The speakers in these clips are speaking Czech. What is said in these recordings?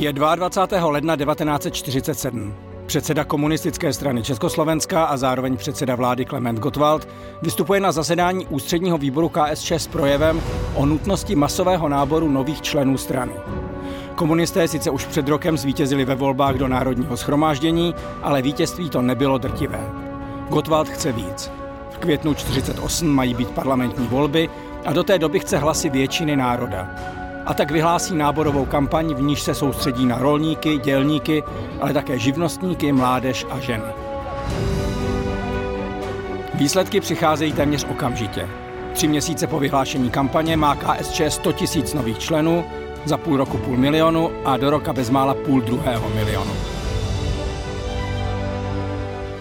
Je 22. ledna 1947. Předseda komunistické strany Československa a zároveň předseda vlády Klement Gottwald vystupuje na zasedání ústředního výboru KSČ s projevem o nutnosti masového náboru nových členů strany. Komunisté sice už před rokem zvítězili ve volbách do Národního schromáždění, ale vítězství to nebylo drtivé. Gottwald chce víc. V květnu 48 mají být parlamentní volby a do té doby chce hlasy většiny národa a tak vyhlásí náborovou kampaň, v níž se soustředí na rolníky, dělníky, ale také živnostníky, mládež a ženy. Výsledky přicházejí téměř okamžitě. Tři měsíce po vyhlášení kampaně má KSČ 100 tisíc nových členů, za půl roku půl milionu a do roka bezmála půl druhého milionu.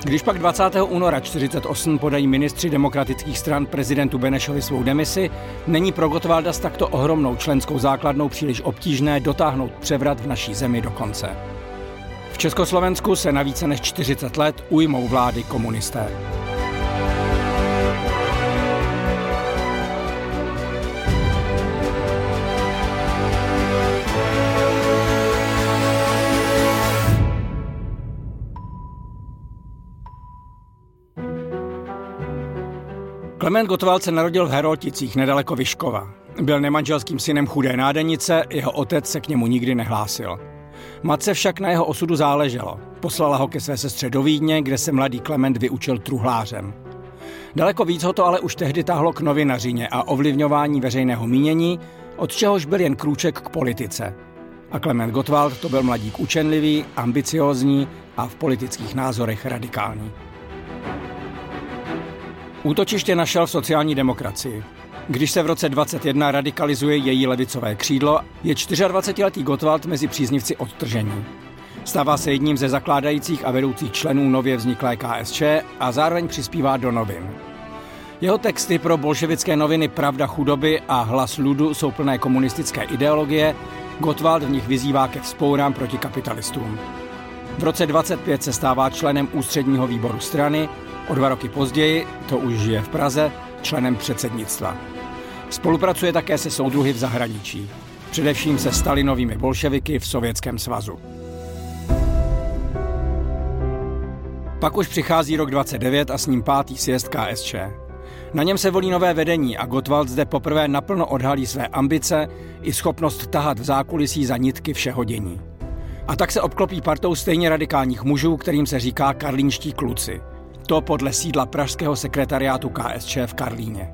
Když pak 20. února 48 podají ministři demokratických stran prezidentu Benešovi svou demisi, není pro Gotwalda s takto ohromnou členskou základnou příliš obtížné dotáhnout převrat v naší zemi do konce. V Československu se na více než 40 let ujmou vlády komunisté. Klement Gottwald se narodil v Herolticích nedaleko Vyškova. Byl nemanželským synem chudé nádenice, jeho otec se k němu nikdy nehlásil. Matce však na jeho osudu záleželo. Poslala ho ke své sestře do Vídně, kde se mladý Klement vyučil truhlářem. Daleko víc ho to ale už tehdy táhlo k novinařině a ovlivňování veřejného mínění, od čehož byl jen krůček k politice. A Klement Gottwald to byl mladík učenlivý, ambiciózní a v politických názorech radikální. Útočiště našel v sociální demokracii. Když se v roce 21 radikalizuje její levicové křídlo, je 24-letý Gottwald mezi příznivci odtržení. Stává se jedním ze zakládajících a vedoucích členů nově vzniklé KSČ a zároveň přispívá do novin. Jeho texty pro bolševické noviny Pravda chudoby a Hlas ludu jsou plné komunistické ideologie, Gottwald v nich vyzývá ke vzpourám proti kapitalistům. V roce 25 se stává členem ústředního výboru strany O dva roky později, to už žije v Praze, členem předsednictva. Spolupracuje také se soudruhy v zahraničí, především se Stalinovými bolševiky v Sovětském svazu. Pak už přichází rok 29 a s ním pátý sjezd KSČ. Na něm se volí nové vedení a Gottwald zde poprvé naplno odhalí své ambice i schopnost tahat v zákulisí za nitky všeho dění. A tak se obklopí partou stejně radikálních mužů, kterým se říká karlínští kluci – to podle sídla pražského sekretariátu KSČ v Karlíně.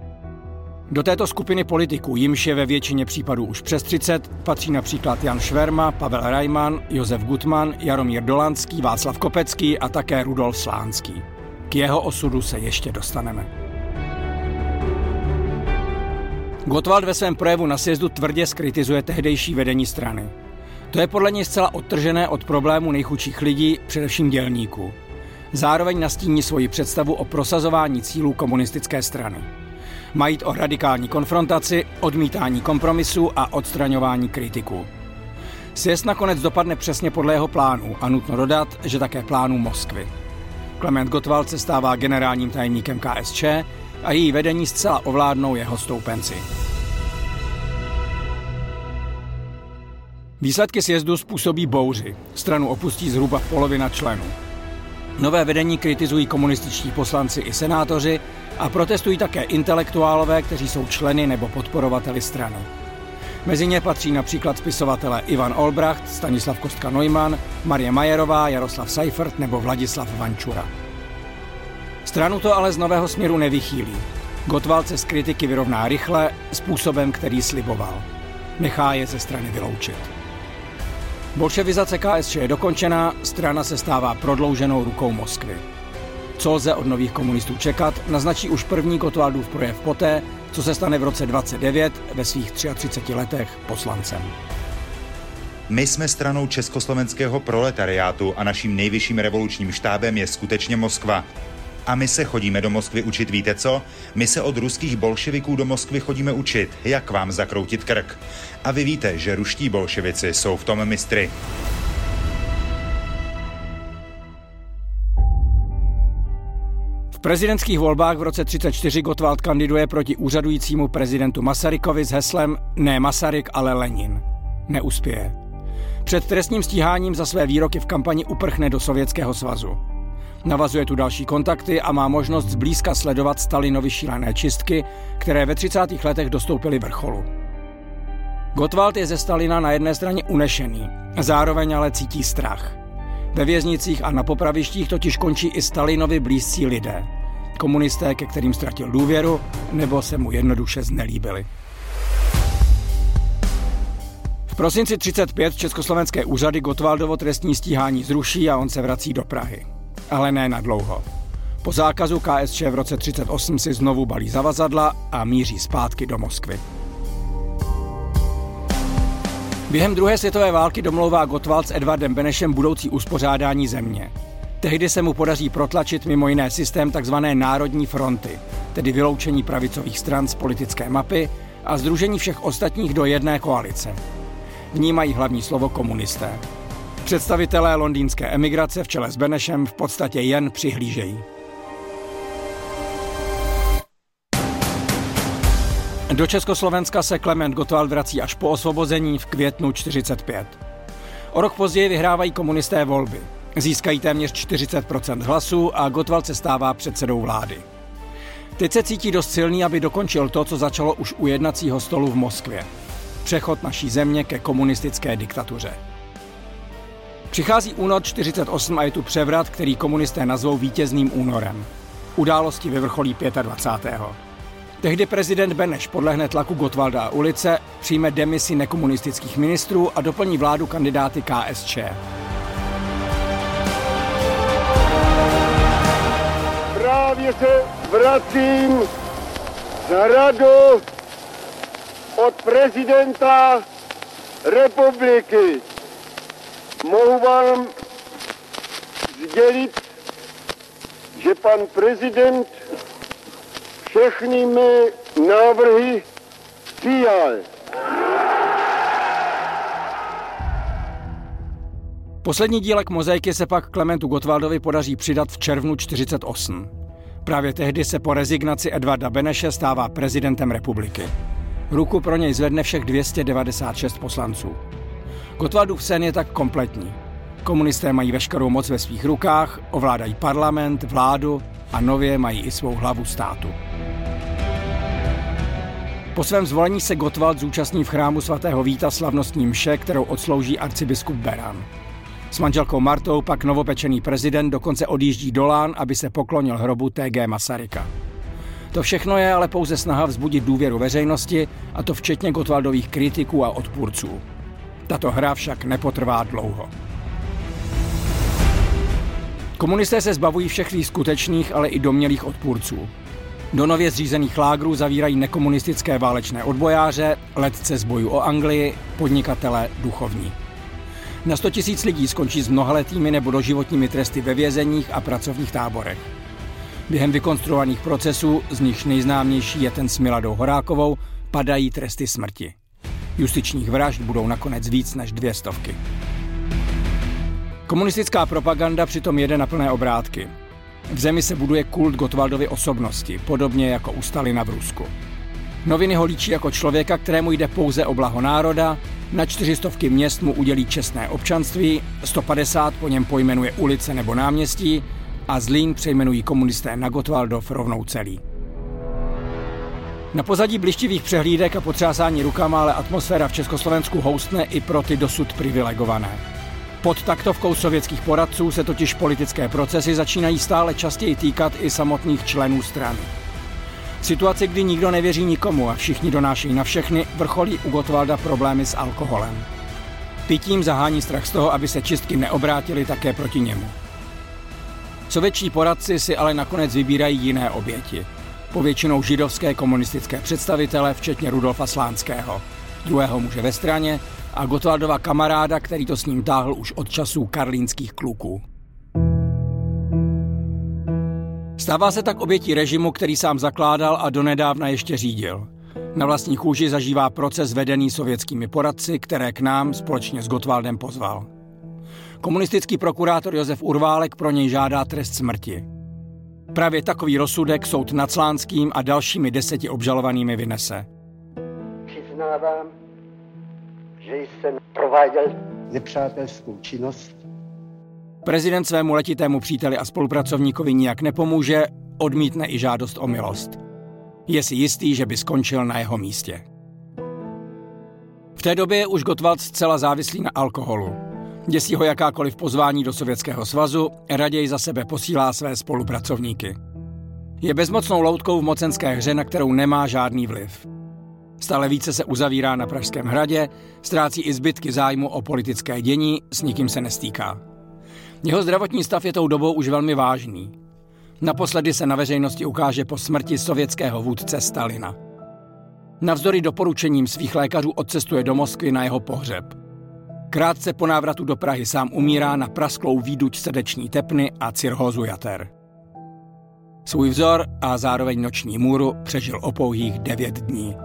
Do této skupiny politiků, jimž je ve většině případů už přes 30, patří například Jan Šverma, Pavel Rajman, Josef Gutman, Jaromír Dolanský, Václav Kopecký a také Rudolf Slánský. K jeho osudu se ještě dostaneme. Gottwald ve svém projevu na sjezdu tvrdě skritizuje tehdejší vedení strany. To je podle něj zcela odtržené od problému nejchudších lidí, především dělníků. Zároveň nastíní svoji představu o prosazování cílů komunistické strany. Mají o radikální konfrontaci, odmítání kompromisu a odstraňování kritiků. Sjezd nakonec dopadne přesně podle jeho plánu a nutno dodat, že také plánu Moskvy. Klement Gottwald se stává generálním tajemníkem KSČ a její vedení zcela ovládnou jeho stoupenci. Výsledky sjezdu způsobí bouři. Stranu opustí zhruba polovina členů. Nové vedení kritizují komunističtí poslanci i senátoři a protestují také intelektuálové, kteří jsou členy nebo podporovateli strany. Mezi ně patří například spisovatelé Ivan Olbracht, Stanislav Kostka Neumann, Marie Majerová, Jaroslav Seifert nebo Vladislav Vančura. Stranu to ale z nového směru nevychýlí. Gottwald se z kritiky vyrovná rychle, způsobem, který sliboval. Nechá je ze strany vyloučit. Bolševizace KSČ je dokončená, strana se stává prodlouženou rukou Moskvy. Co lze od nových komunistů čekat, naznačí už první Gottwaldův projev poté, co se stane v roce 29 ve svých 33 letech poslancem. My jsme stranou československého proletariátu a naším nejvyšším revolučním štábem je skutečně Moskva. A my se chodíme do Moskvy učit, víte co? My se od ruských bolševiků do Moskvy chodíme učit, jak vám zakroutit krk. A vy víte, že ruští bolševici jsou v tom mistry. V prezidentských volbách v roce 34 Gottwald kandiduje proti úřadujícímu prezidentu Masarykovi s heslem Ne Masaryk, ale Lenin. Neuspěje. Před trestním stíháním za své výroky v kampani uprchne do Sovětského svazu. Navazuje tu další kontakty a má možnost zblízka sledovat Stalinovi šílené čistky, které ve 30. letech dostoupily vrcholu. Gottwald je ze Stalina na jedné straně unešený, zároveň ale cítí strach. Ve věznicích a na popravištích totiž končí i Stalinovi blízcí lidé. Komunisté, ke kterým ztratil důvěru, nebo se mu jednoduše znelíbili. V prosinci 35 československé úřady Gottwaldovo trestní stíhání zruší a on se vrací do Prahy ale ne na dlouho. Po zákazu KSČ v roce 38 si znovu balí zavazadla a míří zpátky do Moskvy. Během druhé světové války domlouvá Gottwald s Edvardem Benešem budoucí uspořádání země. Tehdy se mu podaří protlačit mimo jiné systém tzv. národní fronty, tedy vyloučení pravicových stran z politické mapy a združení všech ostatních do jedné koalice. V ní mají hlavní slovo komunisté. Představitelé londýnské emigrace v čele s Benešem v podstatě jen přihlížejí. Do Československa se Klement Gottwald vrací až po osvobození v květnu 45. O rok později vyhrávají komunisté volby. Získají téměř 40% hlasů a Gottwald se stává předsedou vlády. Teď se cítí dost silný, aby dokončil to, co začalo už u jednacího stolu v Moskvě. Přechod naší země ke komunistické diktatuře. Přichází únor 48 a je tu převrat, který komunisté nazvou vítězným únorem. Události vyvrcholí 25. Tehdy prezident Beneš podlehne tlaku Gotwalda a ulice, přijme demisi nekomunistických ministrů a doplní vládu kandidáty KSČ. Právě se vracím za radu od prezidenta republiky mohu vám sdělit, že pan prezident všechny mé návrhy přijal. Poslední dílek mozaiky se pak Klementu Gotwaldovi podaří přidat v červnu 48. Právě tehdy se po rezignaci Edvarda Beneše stává prezidentem republiky. Ruku pro něj zvedne všech 296 poslanců. Gotwaldův sen je tak kompletní. Komunisté mají veškerou moc ve svých rukách, ovládají parlament, vládu a nově mají i svou hlavu státu. Po svém zvolení se Gottwald zúčastní v chrámu svatého Víta slavnostní mše, kterou odslouží arcibiskup Beran. S manželkou Martou pak novopečený prezident dokonce odjíždí do Lán, aby se poklonil hrobu TG Masaryka. To všechno je ale pouze snaha vzbudit důvěru veřejnosti, a to včetně Gotwaldových kritiků a odpůrců. Tato hra však nepotrvá dlouho. Komunisté se zbavují všech svých skutečných, ale i domělých odpůrců. Do nově zřízených lágrů zavírají nekomunistické válečné odbojáře, letce z boju o Anglii, podnikatele, duchovní. Na 100 tisíc lidí skončí s mnohaletými nebo doživotními tresty ve vězeních a pracovních táborech. Během vykonstruovaných procesů, z nichž nejznámější je ten s Miladou Horákovou, padají tresty smrti. Justičních vražd budou nakonec víc než dvě stovky. Komunistická propaganda přitom jede na plné obrátky. V zemi se buduje kult Gotwaldovy osobnosti, podobně jako u Stalina v Rusku. Noviny ho líčí jako člověka, kterému jde pouze o blaho národa, na čtyřistovky měst mu udělí čestné občanství, 150 po něm pojmenuje ulice nebo náměstí a Zlín přejmenují komunisté na Gotwaldov rovnou celý. Na pozadí blištivých přehlídek a potřásání rukama ale atmosféra v Československu houstne i pro ty dosud privilegované. Pod taktovkou sovětských poradců se totiž politické procesy začínají stále častěji týkat i samotných členů strany. V situaci, kdy nikdo nevěří nikomu a všichni donášejí na všechny, vrcholí u Gotwalda problémy s alkoholem. Pitím zahání strach z toho, aby se čistky neobrátily také proti němu. Sovětští poradci si ale nakonec vybírají jiné oběti. Povětšinou židovské komunistické představitele, včetně Rudolfa Slánského, druhého muže ve straně a Gotwaldova kamaráda, který to s ním táhl už od časů karlínských kluků. Stává se tak obětí režimu, který sám zakládal a donedávna ještě řídil. Na vlastní kůži zažívá proces vedený sovětskými poradci, které k nám společně s Gotwaldem pozval. Komunistický prokurátor Josef Urválek pro něj žádá trest smrti. Právě takový rozsudek soud nad Slánským a dalšími deseti obžalovanými vynese. Přiznávám, že jsem prováděl nepřátelskou činnost. Prezident svému letitému příteli a spolupracovníkovi nijak nepomůže, odmítne i žádost o milost. Je si jistý, že by skončil na jeho místě. V té době je už Gottwald zcela závislý na alkoholu. Děsí ho jakákoliv pozvání do Sovětského svazu, raději za sebe posílá své spolupracovníky. Je bezmocnou loutkou v mocenské hře, na kterou nemá žádný vliv. Stále více se uzavírá na Pražském hradě, ztrácí i zbytky zájmu o politické dění, s nikým se nestýká. Jeho zdravotní stav je tou dobou už velmi vážný. Naposledy se na veřejnosti ukáže po smrti sovětského vůdce Stalina. Navzdory doporučením svých lékařů odcestuje do Moskvy na jeho pohřeb. Krátce po návratu do Prahy sám umírá na prasklou výduť srdeční tepny a cirhózu jater. Svůj vzor a zároveň noční můru přežil o pouhých devět dní.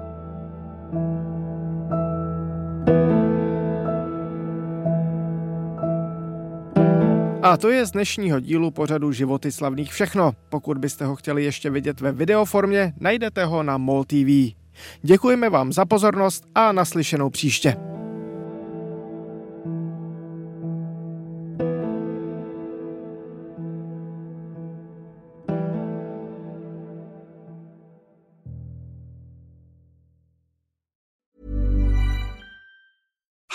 A to je z dnešního dílu pořadu Životy slavných všechno. Pokud byste ho chtěli ještě vidět ve videoformě, najdete ho na MOL TV. Děkujeme vám za pozornost a naslyšenou příště.